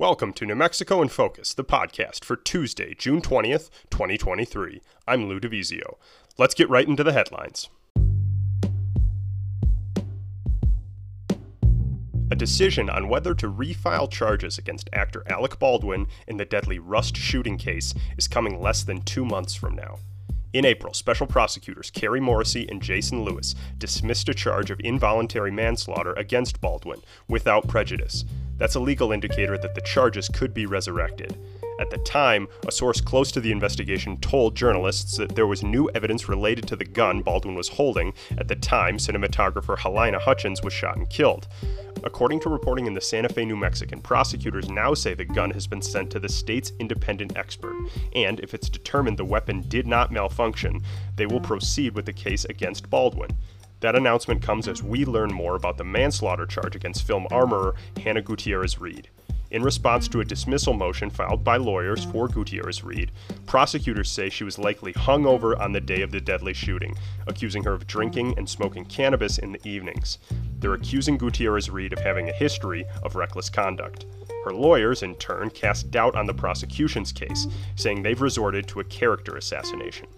Welcome to New Mexico in Focus, the podcast for Tuesday, June 20th, 2023. I'm Lou DiVizio. Let's get right into the headlines. A decision on whether to refile charges against actor Alec Baldwin in the deadly Rust shooting case is coming less than two months from now. In April, special prosecutors Kari Morrissey and Jason Lewis dismissed a charge of involuntary manslaughter against Baldwin without prejudice. That's a legal indicator that the charges could be resurrected. At the time, a source close to the investigation told journalists that there was new evidence related to the gun Baldwin was holding at the time cinematographer Halyna Hutchins was shot and killed. According to reporting in the Santa Fe New Mexican, prosecutors now say the gun has been sent to the state's independent expert, and if it's determined the weapon did not malfunction, they will proceed with the case against Baldwin. That announcement comes as we learn more about the manslaughter charge against film armorer Hannah Gutierrez Reed. In response to a dismissal motion filed by lawyers for Gutierrez Reed, prosecutors say she was likely hungover on the day of the deadly shooting, accusing her of drinking and smoking cannabis in the evenings. They're accusing Gutierrez Reed of having a history of reckless conduct. Her lawyers, in turn, cast doubt on the prosecution's case, saying they've resorted to a character assassination.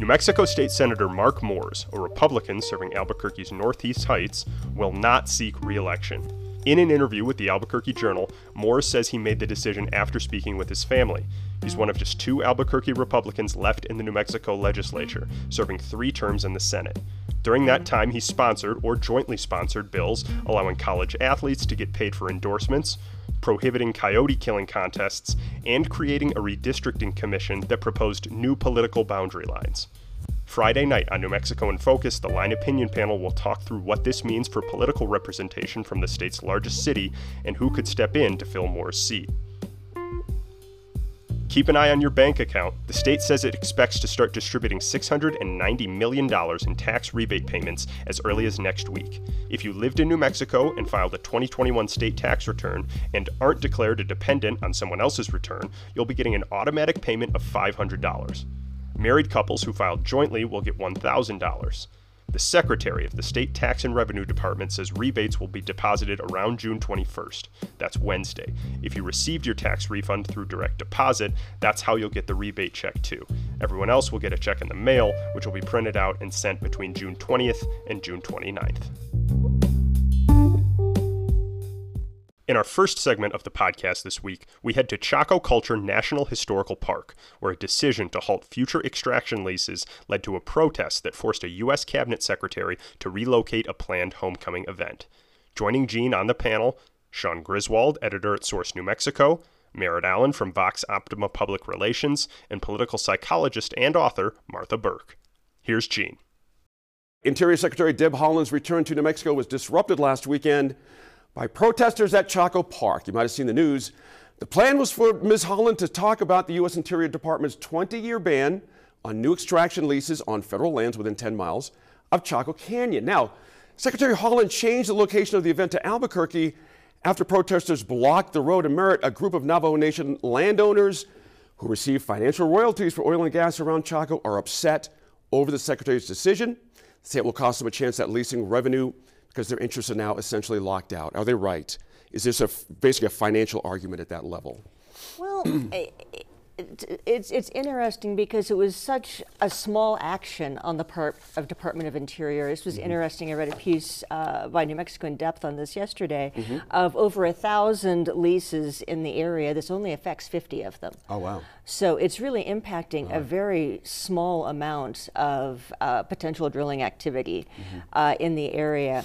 New Mexico State Senator Mark Moores, a Republican serving Albuquerque's Northeast Heights, will not seek re election. In an interview with the Albuquerque Journal, Moores says he made the decision after speaking with his family. He's one of just two Albuquerque Republicans left in the New Mexico legislature, serving three terms in the Senate. During that time, he sponsored or jointly sponsored bills allowing college athletes to get paid for endorsements, prohibiting coyote killing contests, and creating a redistricting commission that proposed new political boundary lines. Friday night on New Mexico in Focus, the Line Opinion panel will talk through what this means for political representation from the state's largest city and who could step in to fill Moores' seat. Keep an eye on your bank account. The state says it expects to start distributing $690 million in tax rebate payments as early as next week. If you lived in New Mexico and filed a 2021 state tax return and aren't declared a dependent on someone else's return, you'll be getting an automatic payment of $500. Married couples who filed jointly will get $1,000. The Secretary of the State Tax and Revenue Department says rebates will be deposited around June 21st. That's Wednesday. If you received your tax refund through direct deposit, that's how you'll get the rebate check too. Everyone else will get a check in the mail, which will be printed out and sent between June 20th and June 29th. In our first segment of the podcast this week, we head to Chaco Culture National Historical Park, where a decision to halt future extraction leases led to a protest that forced a U.S. Cabinet Secretary to relocate a planned homecoming event. Joining Gene on the panel, Shaun Griswold, editor at Source New Mexico, Merritt Allen from Vox Optima Public Relations, and political psychologist and author Martha Burk. Here's Gene. Interior Secretary Deb Haaland's return to New Mexico was disrupted last weekend by protesters at Chaco Park. You might have seen the news. The plan was for Ms. Haaland to talk about the U.S. Interior Department's 20 year ban on new extraction leases on federal lands within 10 miles of Chaco Canyon. Now, Secretary Haaland changed the location of the event to Albuquerque after protesters blocked the road to Merritt. A group of Navajo Nation landowners who receive financial royalties for oil and gas around Chaco are upset over the Secretary's decision. They say it will cost them a chance at leasing revenue because their interests are now essentially locked out. Are they right? Is this a, basically a financial argument at that level? Well, it's, it's interesting because it was such a small action on the part of Department of Interior. This was mm-hmm. interesting. I read a piece uh, by New Mexico in Depth on this yesterday mm-hmm. of over a thousand leases in the area. This only affects 50 of them. Oh, wow. So it's really impacting a very small amount of uh, potential drilling activity mm-hmm. uh, in the area.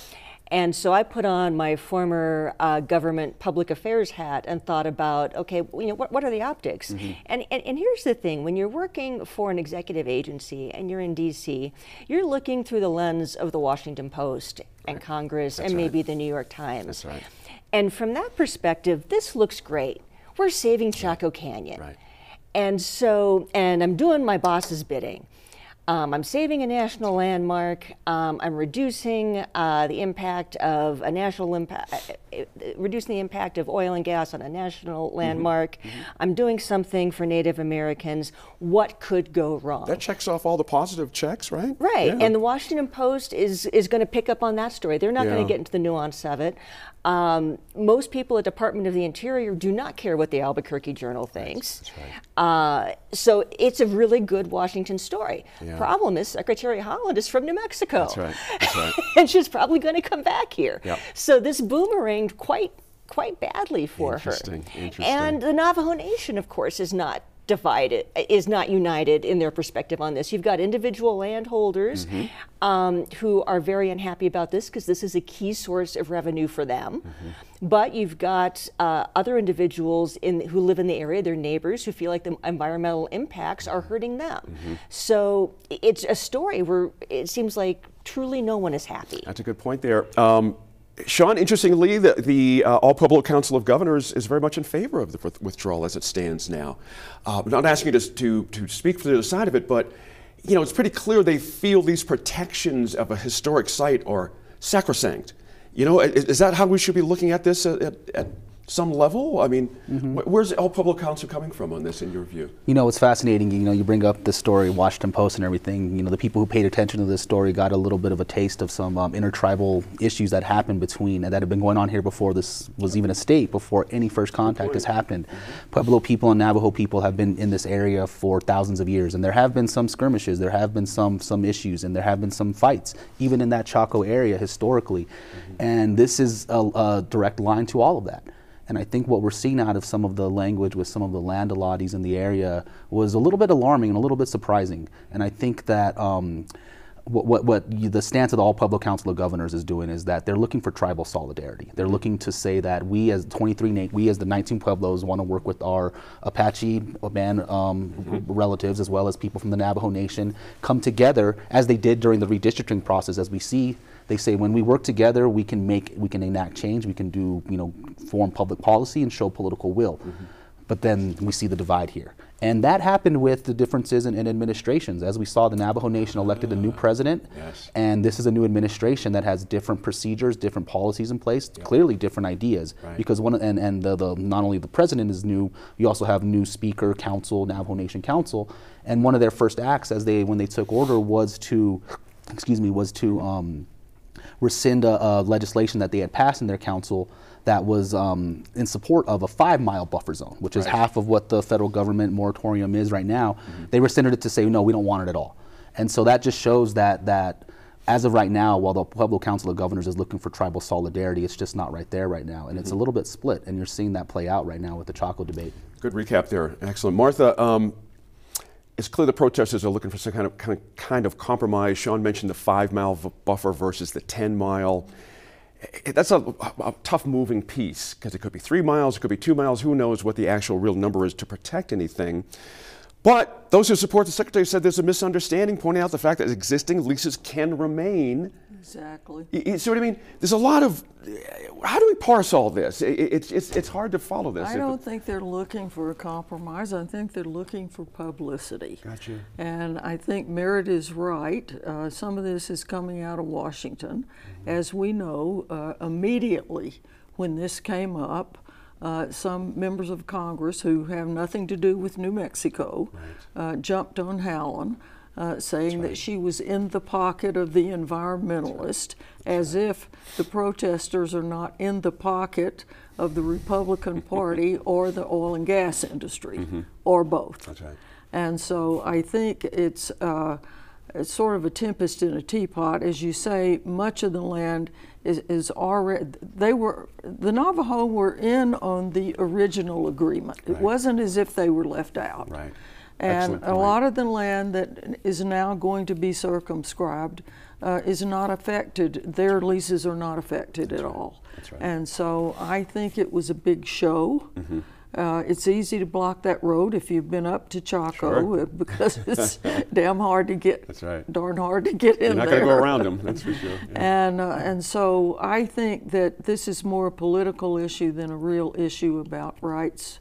And so I put on my former uh, government public affairs hat and thought about, okay, you know, what, what are the optics? Mm-hmm. And, and, and here's the thing when you're working for an executive agency and you're in DC, you're looking through the lens of the Washington Post and right. Congress That's and right. maybe the New York Times. That's right. And from that perspective, this looks great. We're saving Chaco Canyon. Right. And so, and I'm doing my boss's bidding. Um, I'm saving a national landmark. Um, I'm reducing uh, the impact of a national impact, uh, uh, reducing the impact of oil and gas on a national mm-hmm. landmark. Mm-hmm. I'm doing something for Native Americans. What could go wrong? That checks off all the positive checks, right? Right. Yeah. And the Washington Post is is going to pick up on that story. They're not yeah. going to get into the nuance of it. Um, most people at Department of the Interior do not care what the Albuquerque Journal thinks. That's, that's right. uh, so it's a really good Washington story. Yeah. Problem is, Secretary Haaland is from New Mexico. That's right. That's right. and she's probably going to come back here. Yep. So this boomeranged quite quite badly for Interesting. her. Interesting. And the Navajo Nation, of course, is not divided is not united in their perspective on this. You've got individual landholders mm-hmm. um, who are very unhappy about this because this is a key source of revenue for them. Mm-hmm. But you've got uh, other individuals in, who live in the area, their neighbors, who feel like the environmental impacts are hurting them. Mm-hmm. So it's a story where it seems like truly no one is happy. That's a good point there. Um, Shaun, interestingly, the, the uh, All Pueblo Council of Governors is very much in favor of the withdrawal as it stands now. Uh, not asking you to, to, to speak for the other side of it, but you know, it's pretty clear they feel these protections of a historic site are sacrosanct. You know, is, is that how we should be looking at this at, at some level? I mean, mm-hmm. where's All Pueblo Council coming from on this, in your view? You know, it's fascinating. You know, you bring up the story, Washington Post, and everything. You know, the people who paid attention to this story got a little bit of a taste of some um, intertribal issues that happened between that have been going on here before this was even a state, before any first contact has happened. Mm-hmm. Pueblo people and Navajo people have been in this area for thousands of years, and there have been some skirmishes, there have been some some issues, and there have been some fights, even in that Chaco area historically. Mm-hmm. And this is a, a direct line to all of that. And I think what we're seeing out of some of the language with some of the land allottees in the area was a little bit alarming and a little bit surprising. And I think that um, what, what, what the stance of the All Pueblo Council of Governors is doing is that they're looking for tribal solidarity. They're looking to say that we as 23, we as the 19 Pueblos want to work with our Apache band um, mm-hmm. relatives as well as people from the Navajo Nation, come together as they did during the redistricting process, as we see they say when we work together, we can make, we can enact change, we can do, you know, form public policy and show political will. Mm-hmm. But then we see the divide here. And that happened with the differences in, in, administrations. As we saw, the Navajo Nation elected a new president, yes. and this is a new administration that has different procedures, different policies in place, yep. clearly different ideas. Right. Because one and, and the, the, not only the president is new, you also have new speaker, council, Navajo Nation council, and one of their first acts, as they when they took order, was to, excuse me, was to um, rescind a, a, legislation that they had passed in their council that was um, in support of a five mile buffer zone, which is right. half of what the federal government moratorium is right now. Mm-hmm. They rescinded it to say, no, we don't want it at all. And so that just shows that, that as of right now, while the Pueblo Council of Governors is looking for tribal solidarity, it's just not right there right now. And mm-hmm. it's a mm-hmm. little bit split, and you're seeing that play out right now with the Chaco debate. Good recap there. Excellent. Martha, um, it's clear the protesters are looking for some kind of, kind of, kind of compromise. Shaun mentioned the five mile buffer versus the 10 mile. That's a, a tough moving piece because it could be three miles, it could be two miles. Who knows what the actual real number is to protect anything. But those who support the secretary said there's a misunderstanding, pointing out the fact that existing leases can remain. Exactly. You, see what I mean? There's a lot of. How do we parse all this? it's, it's, it's hard to follow this. I don't think they're looking for a compromise. I think they're looking for publicity. Gotcha. And I think Merritt is right. Uh, some of this is coming out of Washington. Mm-hmm. As we know, uh, immediately when this came up, uh, some members of Congress who have nothing to do with New Mexico right. uh, jumped on Haaland, uh, saying right. that she was in the pocket of the environmentalist, as right. if the protesters are not in the pocket of the Republican Party or the oil and gas industry, mm-hmm. or both. That's right. And so I think it's uh, it's sort of a tempest in a teapot. As you say, much of the land is, is already, they were, the Navajo were in on the original agreement. Right. It wasn't as if they were left out. Right. And a lot of the land that is now going to be circumscribed uh, is not affected. Their leases are not affected That's at right. all. That's right. And so I think it was a big show. Mm-hmm. Uh, it's easy to block that road if you've been up to Chaco sure. because it's damn hard to get. That's right. Darn hard to get in You're not going to go around them. That's for sure. Yeah. And uh, and so I think that this is more a political issue than a real issue about rights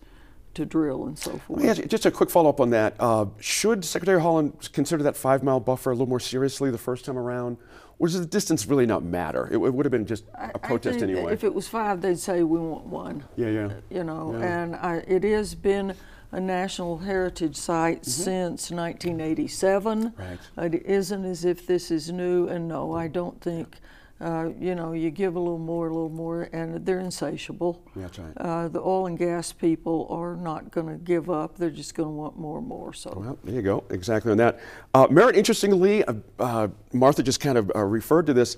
to drill and so forth. Yeah, just a quick follow up on that. Uh, should Secretary Haaland consider that five mile buffer a little more seriously the first time around? Or does the distance really not matter? It, it would have been just a I protest think anyway. If it was five, they'd say we want one. yeah, yeah. You know, Yeah. and I, it has been a national heritage site Mm-hmm. since 1987. Right. It isn't as if this is new, and no, I don't think. Uh, you know, you give a little more, a little more, and they're insatiable. That's right. Uh, the oil and gas people are not going to give up. They're just going to want more and more. So. Well, there you go. Exactly on that. Uh, Merritt, interestingly, uh, uh, Martha just kind of uh, referred to this.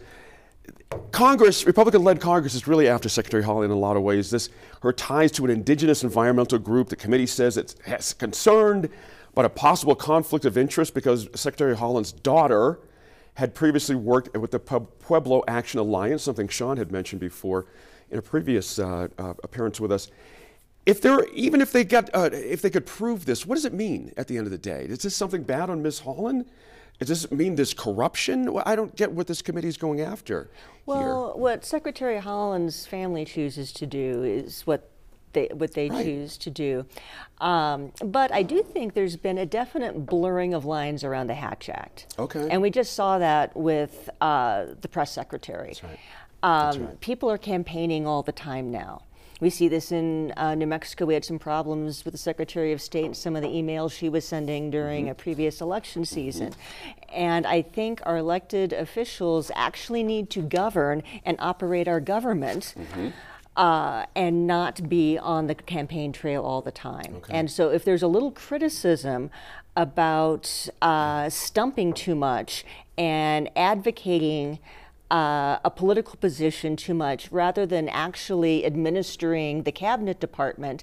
Congress, Republican-led Congress, is really after Secretary Haaland in a lot of ways. This her ties to an indigenous environmental group. The committee says it has concerned about a possible conflict of interest because Secretary Haaland's daughter had previously worked with the Pueblo Action Alliance, something Shaun had mentioned before in a previous uh, uh, appearance with us. If there, even if they got, uh, if they could prove this, what does it mean at the end of the day? Is this something bad on Ms. Haaland? Does this mean this corruption? Well, I don't get what this committee is going after Well, what Secretary Haaland's family chooses to do is what they what they Right. choose to do. Um, but I do think there's been a definite blurring of lines around the Hatch Act. Okay. And we just saw that with uh, the press secretary. right. Um, People are campaigning all the time now. We see this in uh, New Mexico. We had some problems with the Secretary of State and some of the emails she was sending during Mm-hmm. a previous election season. And I think our elected officials actually need to govern and operate our government. Mm-hmm. Uh, and not be on the campaign trail all the time. And so, if there's a little criticism about uh, stumping too much and advocating uh, a political position too much rather than actually administering the cabinet department,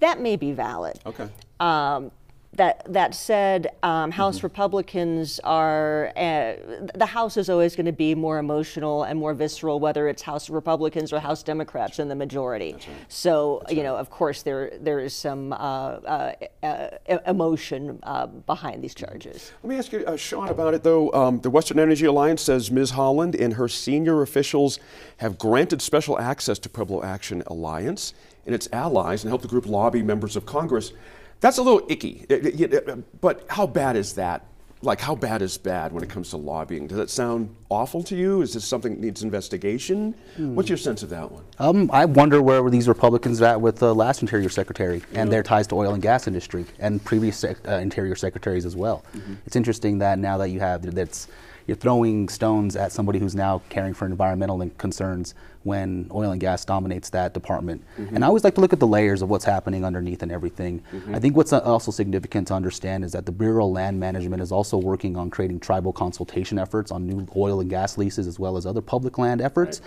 that may be valid. Okay. Um, that that said, um, House Republicans are uh, the House is always going to be more emotional and more visceral, whether it's House Republicans or House Democrats in the majority. So you know, of course, there there is some uh, uh, uh, emotion uh, behind these charges. Let me ask you, uh, Shaun, about it though. Um, the Western Energy Alliance says Ms. Haaland and her senior officials have granted special access to Pueblo Action Alliance and its allies and helped the group lobby members of Congress. That's a little icky. It- it- it- but how bad is that? Like, how bad is bad when it comes to lobbying? Does that sound awful to you? Is this something that needs investigation? Hmm. What's your sense of that one? Um, I wonder where were these Republicans at with the last Interior Secretary and their ties to oil and gas industry and previous sec- uh, Interior Secretaries as well. Mm-hmm. It's interesting that now that you have that's you're throwing stones at somebody who's now caring for environmental concerns when oil and gas dominates that department. And I always like to look at the layers of what's happening underneath and everything. I think what's uh, also significant to understand is that the Bureau of Land Management is also working on creating tribal consultation efforts on new oil and gas leases as well as other public land efforts.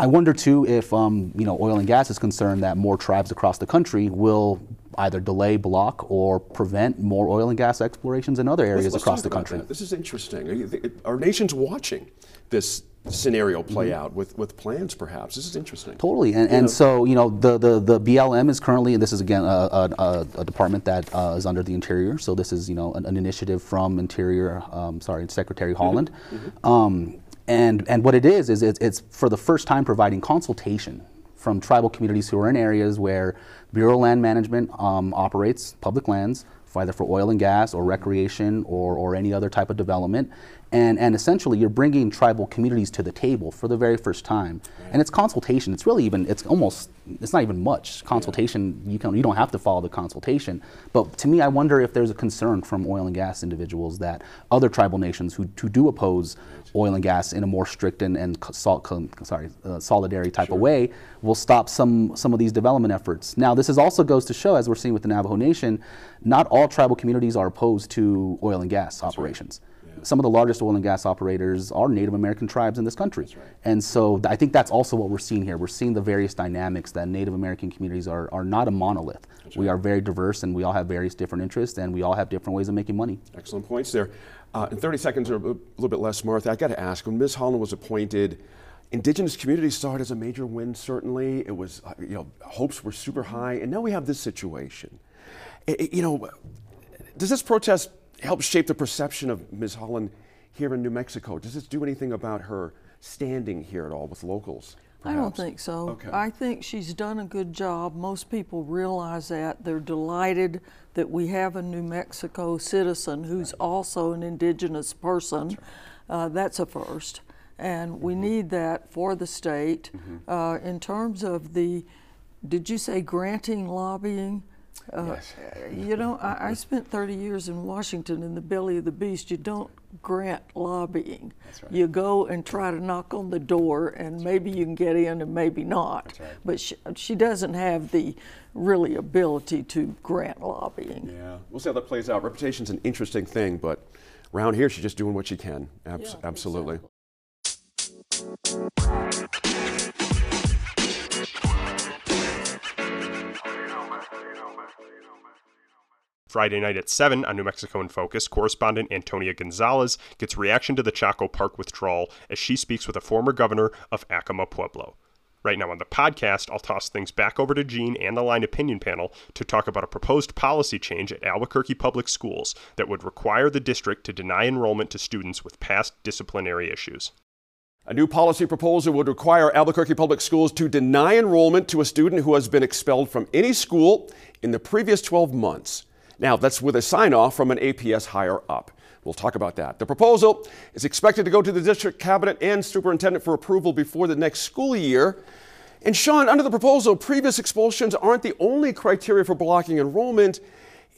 I wonder too if um, you know oil and gas is concerned that more tribes across the country will either delay, block, or prevent more oil and gas explorations in other areas Let's- let's across the country. that. This is interesting. Are you- Our nation's watching this scenario play out with, with plans, perhaps. This is interesting. Totally, and, and so you know the, the, the BLM is currently, and this is again a, a, a, department that uh, is under the Interior. So this is you know an, an initiative from Interior, um, sorry, Secretary Haaland, um, and and what it is is it's, it's for the first time providing consultation from tribal communities who are in areas where Bureau Land Management um, operates public lands, either for oil and gas or recreation or, or any other type of development. And, and essentially, you're bringing tribal communities to the table for the very first time. And it's consultation. It's really even, it's almost, it's not even much. Consultation, you, can, you don't have to follow the consultation. But to me, I wonder if there's a concern from oil and gas individuals that other tribal nations who, who do oppose oil and gas in a more strict and, and sol- sorry, uh, solidary type of way will stop some, some of these development efforts. Now, this is also goes to show, as we're seeing with the Navajo Nation, not all tribal communities are opposed to oil and gas operations. Some of the largest oil and gas operators are Native American tribes in this country. And so I think that's also what we're seeing here. We're seeing the various dynamics that Native American communities are, are not a monolith. We are very diverse and we all have various different interests and we all have different ways of making money. Excellent points there. Uh, in 30 seconds or a little bit less, Martha, I got to ask when Ms. Haaland was appointed, Indigenous communities saw it as a major win, certainly. It was, uh, you know, hopes were super high, and now we have this situation. I- I- you know, does this protest help shape the perception of Ms. Haaland here in New Mexico? Does this do anything about her standing here at all with locals? I don't think so. Okay. I think she's done a good job. Most people realize that. They're delighted that we have a New Mexico citizen who's also an indigenous person. Uh, that's a first. And we Mm-hmm. need that for the state. Uh, in terms of the, did you say granting lobbying? Uh, Yes. You know, I, I spent 30 years in Washington in the belly of the beast. You don't grant lobbying. right. You go and try to knock on the door, and maybe you can get in and maybe not. right. But she, she doesn't have the really ability to grant lobbying. Yeah, we'll see how that plays out. Reputation's an interesting thing, but around here, she's just doing what she can. Abs- Yeah, absolutely. Friday night at 7 on New Mexico in Focus, correspondent Antonia Gonzales gets reaction to the Chaco Park withdrawal as she speaks with a former governor of Acoma Pueblo. Right now on the podcast, I'll toss things back over to Gene and the Line Opinion panel to talk about a proposed policy change at Albuquerque Public Schools that would require the district to deny enrollment to students with past disciplinary issues. A new policy proposal would require Albuquerque Public Schools to deny enrollment to a student who has been expelled from any school in the previous 12 months. Now, that's with a sign off from an APS higher up. We'll talk about that. The proposal is expected to go to the district cabinet and superintendent for approval before the next school year. And Shaun, under the proposal, previous expulsions aren't the only criteria for blocking enrollment.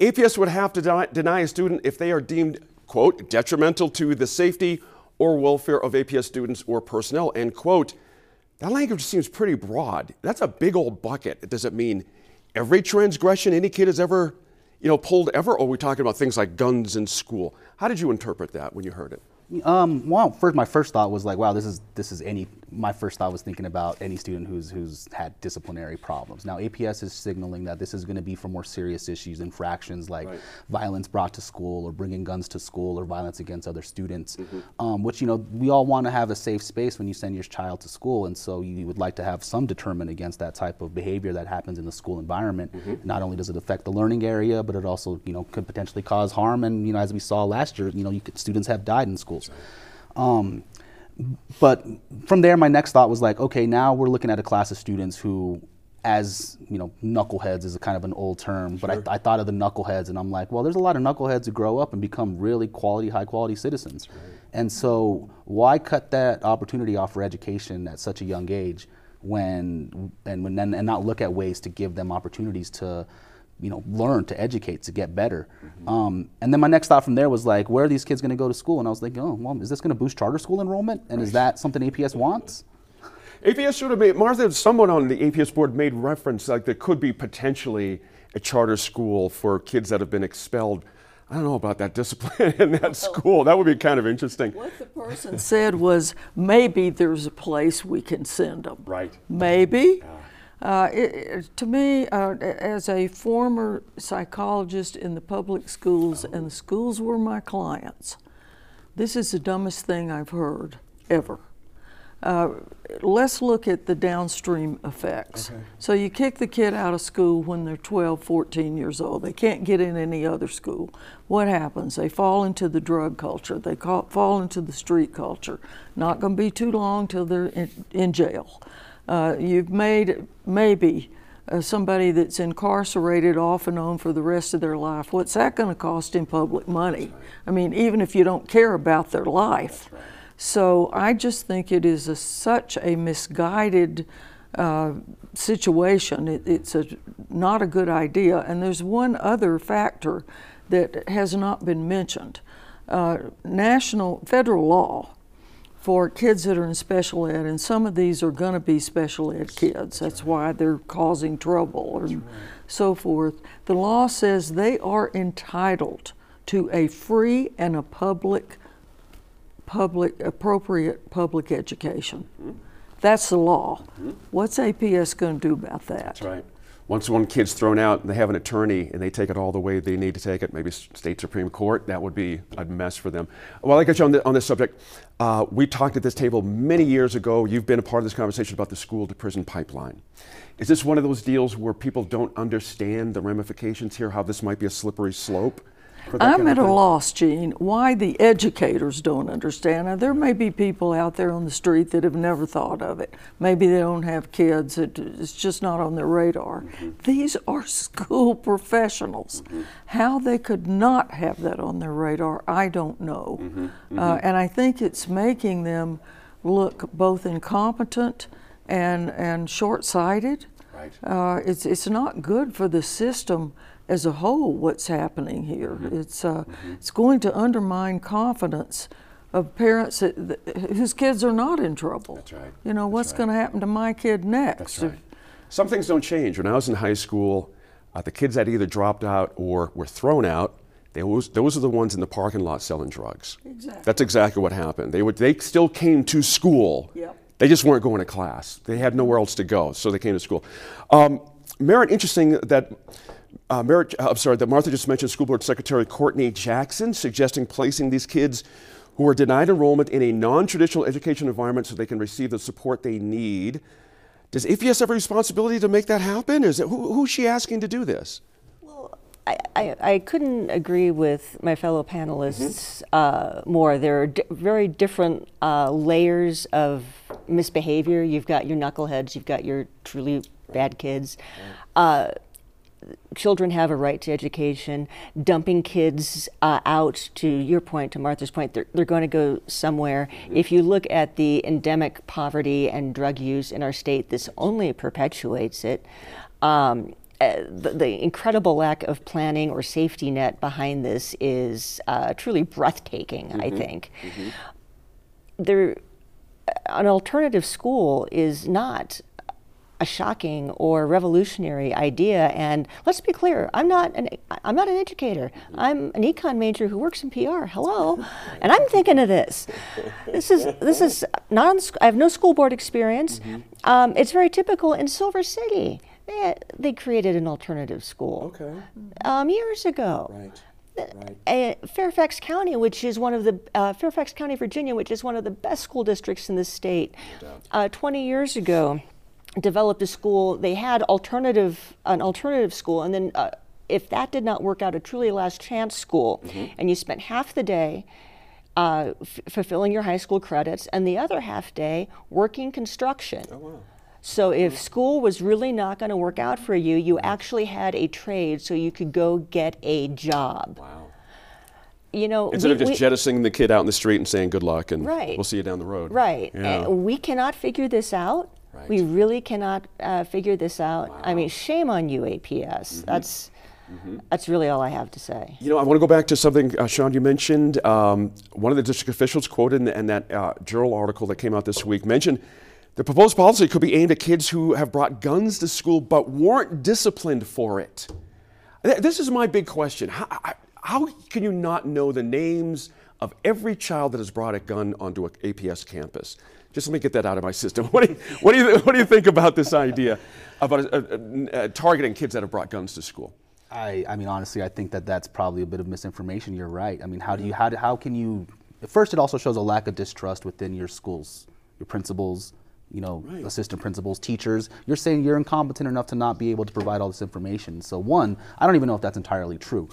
APS would have to deny, a student if they are deemed, quote, detrimental to the safety or welfare of APS students or personnel, end quote. That language seems pretty broad. That's a big old bucket. Does it mean every transgression any kid has ever, you know, pulled ever? Or are we talking about things like guns in school? How did you interpret that when you heard it? Um, well, first, my first thought was like, wow, this is this is any. My first thought was thinking about any student who's who's had disciplinary problems. Now, APS is signaling that this is going to be for more serious issues, infractions like Right. violence brought to school, or bringing guns to school, or violence against other students. Mm-hmm. Um, which you know, we all want to have a safe space when you send your child to school, and so you would like to have some deterrent against that type of behavior that happens in the school environment. Mm-hmm. Not only does it affect the learning area, but it also you know could potentially cause harm. And you know, as we saw last year, you know, you could, students have died in schools. Um, but from there, my next thought was like, okay, now we're looking at a class of students who, as you know, knuckleheads is a kind of an old term, but I, I thought of the knuckleheads, and I'm like, well, there's a lot of knuckleheads who grow up and become really quality, high quality citizens, and so why cut that opportunity off for education at such a young age, when and when and not look at ways to give them opportunities to you know, learn to educate to get better. Um, and then my next thought from there was like, where are these kids going to go to school? And I was like, oh, well, is this going to boost charter school enrollment? And is that something APS wants? APS should have made, Martha, someone on the APS board made reference like there could be potentially a charter school for kids that have been expelled. I don't know about that discipline in that school. That would be kind of interesting. What the person said was maybe there's a place we can send them. Right. Maybe. Uh, it, to me, uh, as a former psychologist in the public schools, and the schools were my clients, this is the dumbest thing I've heard ever. Uh, let's look at the downstream effects. So you kick the kid out of school when they're 12, 14 years old. They can't get in any other school. What happens? They fall into the drug culture. They ca- fall into the street culture. Not going to be too long till they're in, in jail. Uh, you've made maybe uh, somebody that's incarcerated off and on for the rest of their life. What's that going to cost in public money? I mean, even if you don't care about their life. So I just think it is a, such a misguided uh, situation. It, it's a, not a good idea. And there's one other factor that has not been mentioned. Uh, national, federal law for kids that are in special ed, and some of these are going to be special ed kids. That's why they're causing trouble and so forth. The law says they are entitled to a free and a public public appropriate public education. Mm-hmm. That's the law. Mm-hmm. What's APS going to do about that? That's right. Once one kid's thrown out and they have an attorney and they take it all the way they need to take it, maybe state Supreme Court, that would be a mess for them. Well, I got you on, the, on this subject. Uh, we talked at this table many years ago. You've been a part of this conversation about the school to prison pipeline. Is this one of those deals where people don't understand the ramifications here, how this might be a slippery slope? I'm at a loss, Gene, why the educators don't understand. Now, there may be people out there on the street that have never thought of it. Maybe they don't have kids, it, it's just not on their radar. Mm-hmm. These are school professionals. Mm-hmm. How they could not have that on their radar, I don't know. Mm-hmm. Uh, and I think it's making them look both incompetent and, and short sighted. Right. Uh, it's, it's not good for the system as a whole what's happening here. Mm-hmm. It's, uh, mm-hmm. it's going to undermine confidence of parents that, that, whose kids are not in trouble. That's right. You know, That's what's right. going to happen to my kid next? That's right. Some things don't change. When I was in high school, uh, the kids that either dropped out or were thrown out, they was, those are the ones in the parking lot selling drugs. Exactly. That's exactly what happened. They, would, they still came to school. Yep. They just weren't going to class. They had nowhere else to go, so they came to school. Um, Merritt, interesting that uh, Merritt, I'm sorry, that Martha just mentioned School Board Secretary Courtney Jackson suggesting placing these kids who are denied enrollment in a non-traditional education environment so they can receive the support they need. Does APS have a responsibility to make that happen? Is it, who, who's she asking to do this? Well, I, I, I couldn't agree with my fellow panelists mm-hmm. uh, more. There are very different uh, layers of misbehavior. You've got your knuckleheads, you've got your truly bad kids. Uh, children have a right to education. Dumping kids uh, out, to your point, to Martha's point, they're, they're going to go somewhere. Mm-hmm. If you look at the endemic poverty and drug use in our state, this only perpetuates it. Um, uh, the, the, incredible lack of planning or safety net behind this is uh, truly breathtaking, mm-hmm. I think. Mm-hmm. There, an alternative school is not a shocking or revolutionary idea. And let's be clear, I'm not an I'm not an educator. I'm an econ major who works in PR. Hello, and I'm thinking of this. This is this is not. I have no school board experience. Mm-hmm. Um, it's very typical in Silver City. They, they created an alternative school okay. um, years ago. Right. Right. Uh, Fairfax County, which is one of the uh, Fairfax County, Virginia, which is one of the best school districts in the state, uh, 20 years ago, developed a school. They had alternative an alternative school, and then uh, if that did not work out, a truly last chance school, mm-hmm. and you spent half the day. Uh, f- fulfilling your high school credits, and the other half day working construction. Oh, wow. So if school was really not going to work out for you, you actually had a trade so you could go get a job. Wow. You know, instead we, of just we, jettisoning the kid out in the street and saying good luck and right. we'll see you down the road. Right. Yeah. We cannot figure this out. Right. We really cannot uh, figure this out. Wow. I mean, shame on you, APS. Mm-hmm. That's mm-hmm. that's really all I have to say. You know, I want to go back to something, uh, Shaun, you mentioned. Um, one of the district officials quoted in, in that uh, journal article that came out this week mentioned the proposed policy could be aimed at kids who have brought guns to school but weren't disciplined for it. This is my big question. How, how can you not know the names of every child that has brought a gun onto an APS campus? Just let me get that out of my system. What do you, what do you, what do you think about this idea about uh, uh, targeting kids that have brought guns to school? I, I mean, honestly, I think that that's probably a bit of misinformation. You're right. I mean, how do you, how, do, how can you, first, it also shows a lack of distrust within your schools, your principals, you know, right. assistant principals, teachers. You're saying you're incompetent enough to not be able to provide all this information. So one, I don't even know if that's entirely true.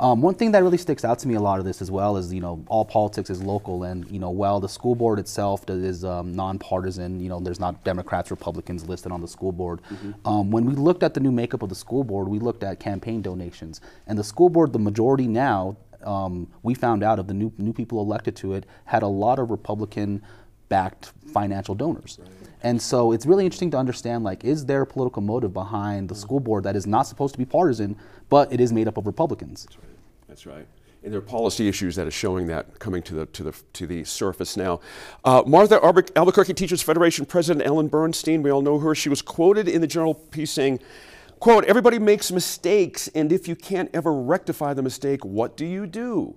Um, one thing that really sticks out to me a lot of this as well is, you know, all politics is local, and you know, while the school board itself is um, nonpartisan, you know, there's not Democrats, Republicans listed on the school board. Mm-hmm. Um, when we looked at the new makeup of the school board, we looked at campaign donations, and the school board, the majority now. Um, we found out of the new new people elected to it had a lot of Republican backed financial donors. Right. And so it's really interesting to understand like is there a political motive behind the school board that is not supposed to be partisan, but it is made up of Republicans. That's right. That's right. And there are policy issues that are showing that coming to the to the to the surface now. Uh, Martha Albuquerque Teachers Federation President Ellen Bernstein, we all know her. She was quoted in the journal piece saying, "quote Everybody makes mistakes, and if you can't ever rectify the mistake, what do you do?"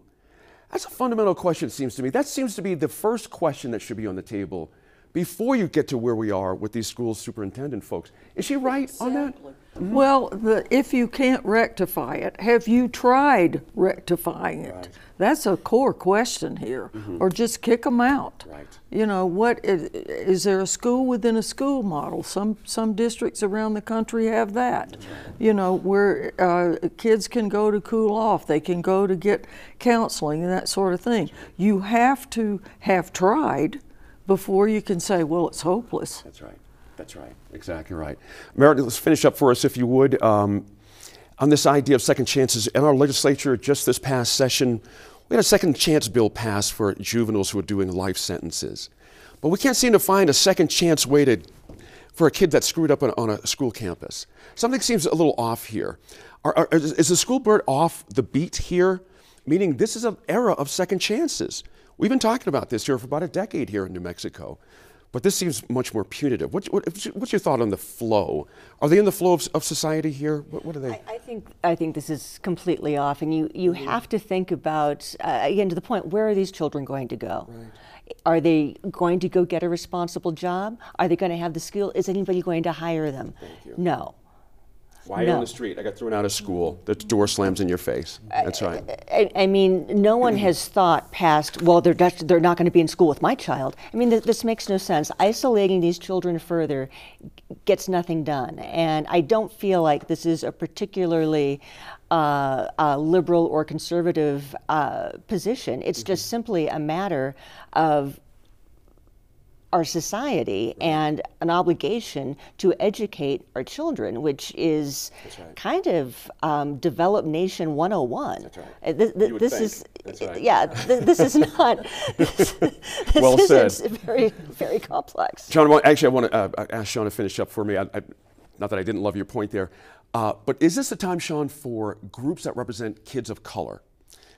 That's a fundamental question, it seems to me. That seems to be the first question that should be on the table before you get to where we are with these school superintendent folks. Is she right on that? Well, the, if you can't rectify it, have you tried rectifying it? That's a core question here. Or just kick them out. Right. You know, what is, is there a school within a school model? Some some districts around the country have that. You know, where uh, kids can go to cool off, they can go to get counseling and that sort of thing. You have to have tried before you can say, well, it's hopeless. That's right. That's right. Exactly right. Merritt, let's finish up for us, if you would, um, on this idea of second chances. In our legislature, just this past session, we had a second chance bill passed for juveniles who are doing life sentences. But we can't seem to find a second chance way to, for a kid that screwed up on, on a school campus. Something seems a little off here. Are, are, is the school board off the beat here? Meaning, this is an era of second chances. We've been talking about this here for about a decade here in New Mexico. But this seems much more punitive. What, what, what's your thought on the flow? Are they in the flow of, of society here? What, what are they? I, I think I think this is completely off, and you you have to think about uh, again to the point: where are these children going to go? Are they going to go get a responsible job? Are they going to have the skill? Is anybody going to hire them? No. Why are you on the street? I got thrown out of school. The door slams in your face. That's right. I, I mean, no one has thought past, well, they're, just, they're not going to be in school with my child. I mean, th- this makes no sense. Isolating these children further gets nothing done. And I don't feel like this is a particularly uh, uh, liberal or conservative uh, position. It's just simply a matter of our society and an obligation to educate our children, which is kind of um, develop nation 101. That's right. This, You would this think. is, right. yeah, th- this is not, this, this Well said. very, very complex. John, well, actually, I want to uh, ask Shaun to finish up for me. I, I, not that I didn't love your point there. Uh, but is this the time, Shaun, for groups that represent kids of color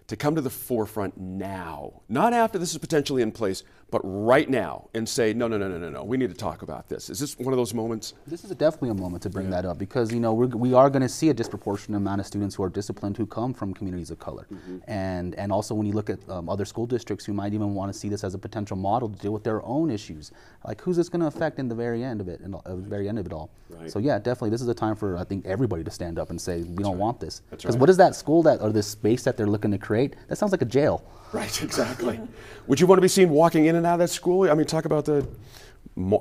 to come to the forefront now? Not after this is potentially in place, but right now and say, no, no, no, no, no, no, we need to talk about this. Is this one of those moments? This is definitely a moment to bring that up because you know we're, we are going to see a disproportionate amount of students who are disciplined who come from communities of color, and and also when you look at um, other school districts who might even want to see this as a potential model to deal with their own issues, like who's this going to affect in the very end of it, in the uh, very end of it all. Right. So yeah, definitely this is a time for I think everybody to stand up and say we don't want this because right. what is that school that or this space that they're looking to create? That sounds like a jail. Right, exactly. Would you want to be seen walking in and out of that school? I mean, talk about the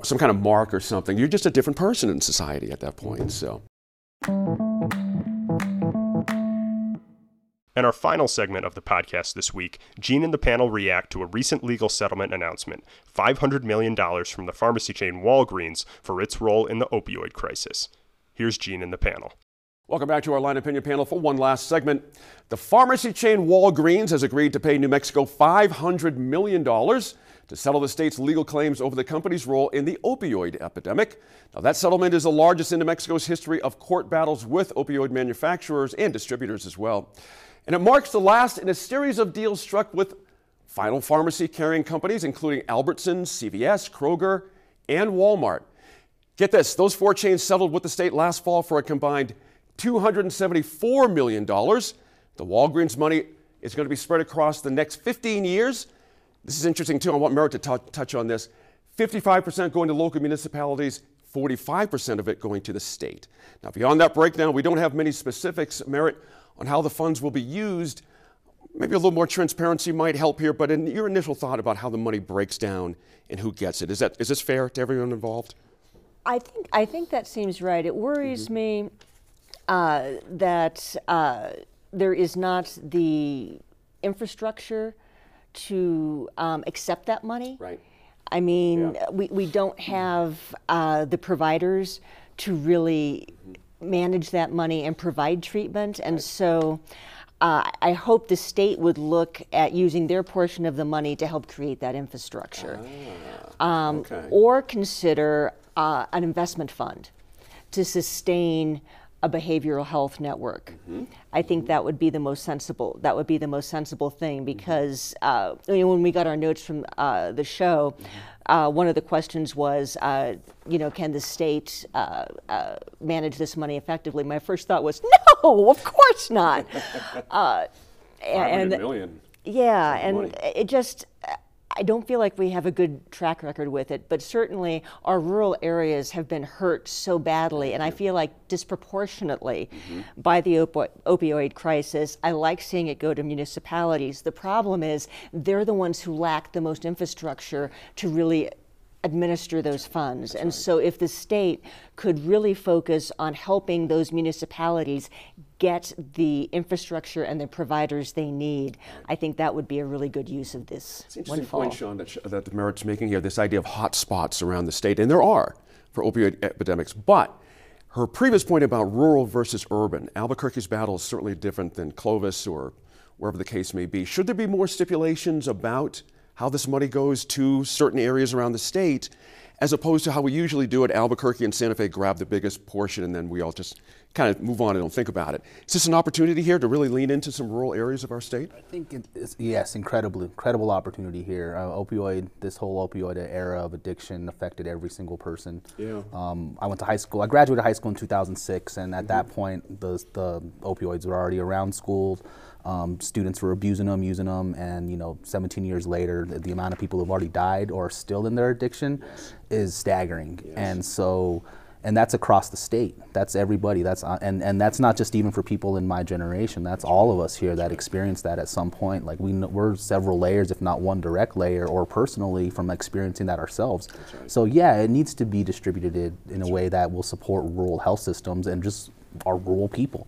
some kind of mark or something. You're just a different person in society at that point. So. In our final segment of the podcast this week, Gene and the panel react to a recent legal settlement announcement $500 million from the pharmacy chain Walgreens for its role in the opioid crisis. Here's Gene and the panel. Welcome back to our line opinion panel for one last segment. The pharmacy chain Walgreens has agreed to pay New Mexico $500 million to settle the state's legal claims over the company's role in the opioid epidemic. Now, that settlement is the largest in New Mexico's history of court battles with opioid manufacturers and distributors as well. And it marks the last in a series of deals struck with final pharmacy carrying companies, including Albertsons, CVS, Kroger, and Walmart. Get this, those four chains settled with the state last fall for a combined $274 million. The Walgreens money is going to be spread across the next 15 years. This is interesting too. I want Merritt to tou- touch on this. 55% going to local municipalities, 45% of it going to the state. Now, beyond that breakdown, we don't have many specifics, Merritt, on how the funds will be used. Maybe a little more transparency might help here, but in your initial thought about how the money breaks down and who gets it, is, that, is this fair to everyone involved? I think I think that seems right. It worries mm-hmm. me uh, that uh, there is not the infrastructure to um, accept that money. Right. I mean, we, we don't have uh, the providers to really manage that money and provide treatment. And so uh, I hope the state would look at using their portion of the money to help create that infrastructure. Um, okay. Or consider uh, an investment fund to sustain a behavioral health network. I think that would be the most sensible. That would be the most sensible thing because uh, you know, when we got our notes from uh, the show, uh, one of the questions was, uh, you know, can the state uh, uh, manage this money effectively? My first thought was, no, of course not. Uh, and, million. yeah, and money. it just, I don't feel like we have a good track record with it, but certainly our rural areas have been hurt so badly, and I feel like disproportionately mm-hmm. by the opo- opioid crisis. I like seeing it go to municipalities. The problem is they're the ones who lack the most infrastructure to really administer those funds. That's and right. so if the state could really focus on helping those municipalities get the infrastructure and the providers they need, I think that would be a really good use of this it's an interesting point, Shaun, that, that the Merritt's making here, this idea of hot spots around the state, and there are for opioid epidemics, but her previous point about rural versus urban, Albuquerque's battle is certainly different than Clovis or wherever the case may be. Should there be more stipulations about how this money goes to certain areas around the state, as opposed to how we usually do it. Albuquerque and Santa Fe grab the biggest portion and then we all just kind of move on and don't think about it. Is this an opportunity here to really lean into some rural areas of our state? I think it's, yes, incredible, incredible opportunity here. Uh, opioid, this whole opioid era of addiction affected every single person. Yeah. Um, I went to high school. I graduated high school in 2006, and at mm-hmm. that point, the, the opioids were already around schools. Um, students were abusing them, using them, and you know, 17 years later, the, the amount of people who've already died or are still in their addiction yes. is staggering. Yes. And so, and that's across the state. That's everybody. That's uh, and and that's not just even for people in my generation. That's all of us here that experience that at some point. Like we we're several layers, if not one direct layer, or personally from experiencing that ourselves. Right. So yeah, it needs to be distributed in that's a way that will support rural health systems and just our rural people.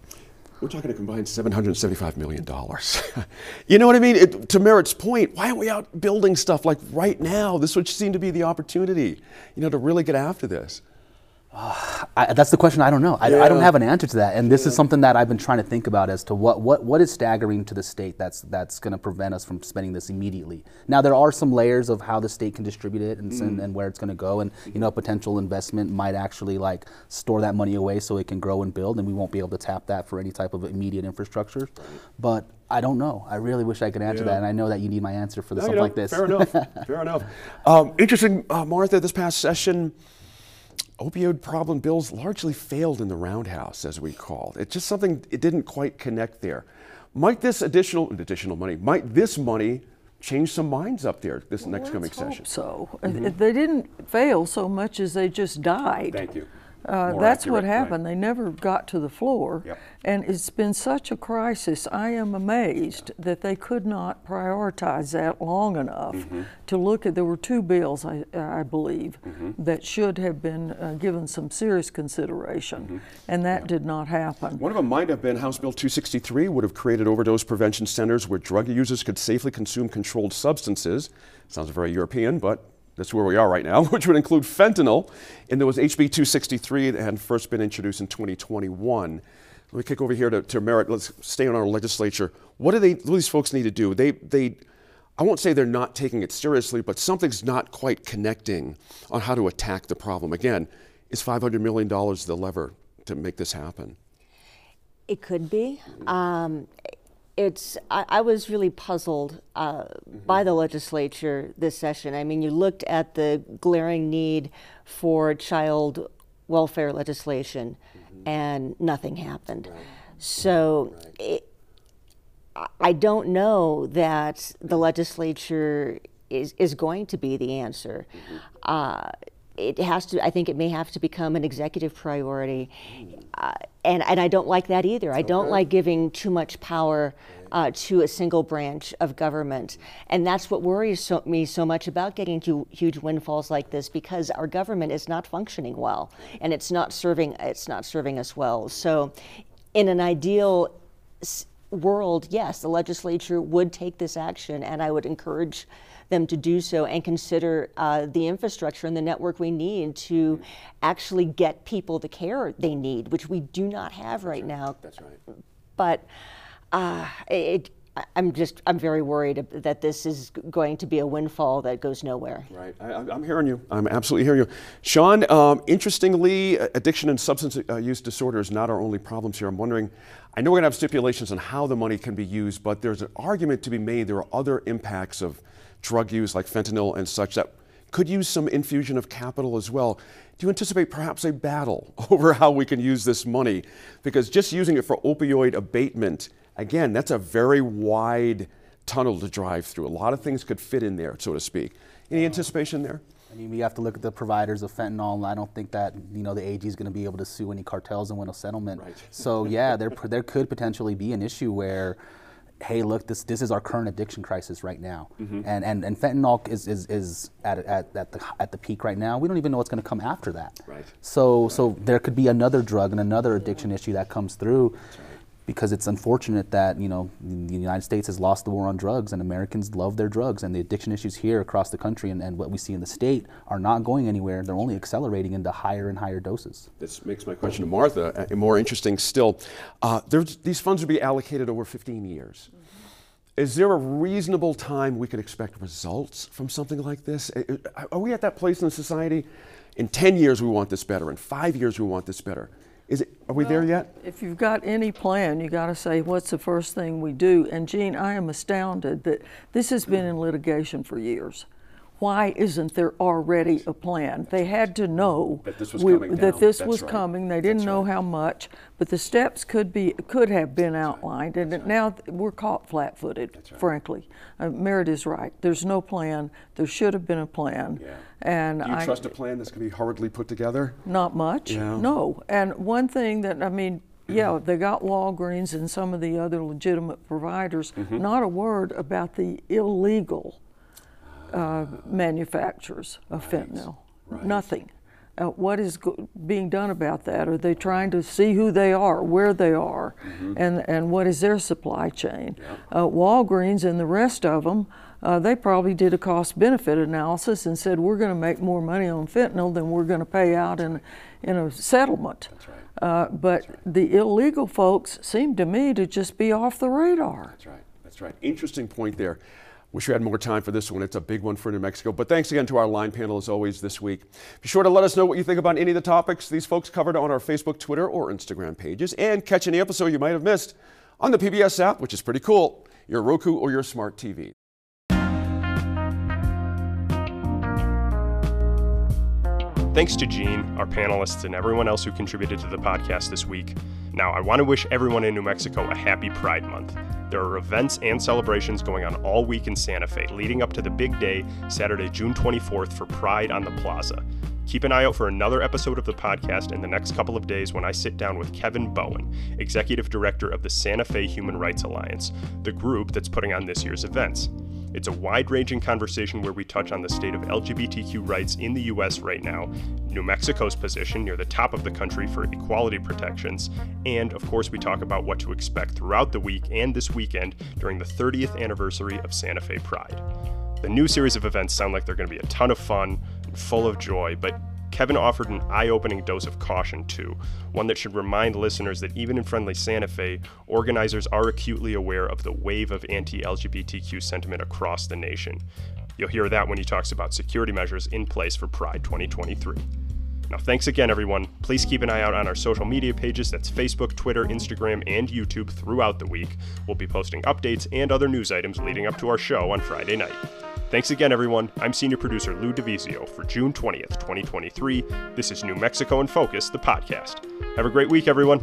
We're talking a combined $775 million. you know what I mean? It, to Merritt's point, why aren't we out building stuff like right now? This would seem to be the opportunity, you know, to really get after this. Uh, I, that's the question I don't know. I, yeah. I, don't have an answer to that, and this yeah. is something that I've been trying to think about as to what what, what is staggering to the state that's that's going to prevent us from spending this immediately. Now there are some layers of how the state can distribute it and, mm. and, and, where it's going to go, and you know potential investment might actually like store that money away so it can grow and build, and we won't be able to tap that for any type of immediate infrastructure. But I don't know. I really wish I could answer yeah. that, and I know that you need my answer for no, something like this. Fair enough. fair enough. Um, interesting, uh, Martha. This past session opioid problem bills largely failed in the roundhouse, as we called. It. It's just something, it didn't quite connect there. Might this additional, additional money, might this money change some minds up there this well, next coming session? so. Mm-hmm. They didn't fail so much as they just died. Thank you. Uh, that's accurate, what happened. Right. They never got to the floor. Yep. And it's been such a crisis. I am amazed that they could not prioritize that long enough mm-hmm. to look at. There were two bills, I, I believe, mm-hmm. that should have been uh, given some serious consideration, mm-hmm. and that yeah. did not happen. One of them might have been House Bill 263, would have created overdose prevention centers where drug users could safely consume controlled substances. Sounds very European, but that's where we are right now, which would include fentanyl. And there was HB 263 that had first been introduced in 2021. Let me kick over here to, to Merritt. Let's stay on our legislature. What do they? What do these folks need to do? They, they, I won't say they're not taking it seriously, but something's not quite connecting on how to attack the problem. Again, is $500 million the lever to make this happen? It could be. Um, it's I, I, was really puzzled uh, mm-hmm. by the legislature this session. I mean, you looked at the glaring need for child welfare legislation, mm-hmm. and nothing happened. Right. So. Right. It, I don't know that the legislature is, is going to be the answer. Mm-hmm. Uh, it has to. I think it may have to become an executive priority, uh, and and I don't like that either. I don't like giving too much power uh, to a single branch of government, and that's what worries so, me so much about getting to huge windfalls like this because our government is not functioning well, and it's not serving. It's not serving us well. So, in an ideal world, yes, the legislature would take this action, and I would encourage them to do so and consider uh, the infrastructure and the network we need to actually get people the care they need, which we do not have right now. That's right. But uh, it, I'm just I'm very worried that this is going to be a windfall that goes nowhere. Right, I, am hearing you. I'm absolutely hearing you, Shaun. Um, interestingly, addiction and substance uh, use disorder is not our only problems here. I'm wondering. I know we're going to have stipulations on how the money can be used, but there's an argument to be made. There are other impacts of drug use like fentanyl and such that could use some infusion of capital as well. Do you anticipate perhaps a battle over how we can use this money? Because just using it for opioid abatement, again, that's a very wide tunnel to drive through. A lot of things could fit in there, so to speak. Any anticipation there? I mean, we have to look at the providers of fentanyl. and I don't think that you know the AG is going to be able to sue any cartels and win a settlement. Right. So yeah, there there could potentially be an issue where, hey, look, this this is our current addiction crisis right now, Mm-hmm. and and and fentanyl is is, is at, at at the at the peak right now. We don't even know what's going to come after that. Right. So so there could be another drug and another addiction issue that comes through. Because it's unfortunate that you know the United States has lost the war on drugs, and Americans love their drugs, and the addiction issues here across the country and, and what we see in the state are not going anywhere. They're only accelerating into higher and higher doses. This makes my question to Martha uh, more interesting still. Uh, there's, these funds would be allocated over 15 years. Is there a reasonable time we could expect results from something like this? Uh, uh, Are we at that place in society? In 10 years, we want this better. In five years, we want this better. Is it, are we there yet? If you've got any plan, you got to say, what's the first thing we do? And Gene, I am astounded that this has been in litigation for years. Why isn't there already a plan? They had to know That this was we- coming that this was right. coming. They didn't That's know right. how much, but the steps could be could have been outlined, and it- now we're caught flat-footed. Frankly, uh, Merritt is right. There's no plan. There should have been a plan. Yeah. And Do you I, trust a plan that's going to be hurriedly put together? not much. Yeah. No. And one thing that I mean, yeah, they got Walgreens and some of the other legitimate providers. Mm-hmm. Not a word about the illegal uh, manufacturers of fentanyl. Nothing. Uh, what is go- being done about that? Are they trying to see who they are, where they are, Mm-hmm. and, and what is their supply chain? Uh, Walgreens and the rest of them, uh, they probably did a cost benefit analysis and said, we're going to make more money on fentanyl than we're going to pay out in, in a settlement. Uh, but the illegal folks seem to me to just be off the radar. That's right. That's right. Interesting point there. Wish we had more time for this one. It's a big one for New Mexico. But thanks again to our line panel as always this week. Be sure to let us know what you think about any of the topics these folks covered on our Facebook, Twitter, or Instagram pages, and catch any episode you might have missed on the PBS app, which is pretty cool, your Roku or your smart TV. Thanks to Gene, our panelists, and everyone else who contributed to the podcast this week. Now, I want to wish everyone in New Mexico a happy Pride Month. There are events and celebrations going on all week in Santa Fe, leading up to the big day, Saturday, June 24th, for Pride on the Plaza. Keep an eye out for another episode of the podcast in the next couple of days when I sit down with Kevin Bowen, Executive Director of the Santa Fe Human Rights Alliance, the group that's putting on this year's events. It's a wide ranging conversation where we touch on the state of LGBTQ rights in the U.S. right now, New Mexico's position near the top of the country for equality protections, and of course, we talk about what to expect throughout the week and this weekend during the 30th anniversary of Santa Fe Pride. The new series of events sound like they're going to be a ton of fun and full of joy, but Kevin offered an eye opening dose of caution too, one that should remind listeners that even in friendly Santa Fe, organizers are acutely aware of the wave of anti LGBTQ sentiment across the nation. You'll hear that when he talks about security measures in place for Pride 2023. Now, thanks again, everyone. Please keep an eye out on our social media pages that's Facebook, Twitter, Instagram, and YouTube throughout the week. We'll be posting updates and other news items leading up to our show on Friday night. Thanks again, everyone. I'm senior producer Lou DiVizio for June 20th, 2023. This is New Mexico in Focus, the podcast. Have a great week, everyone.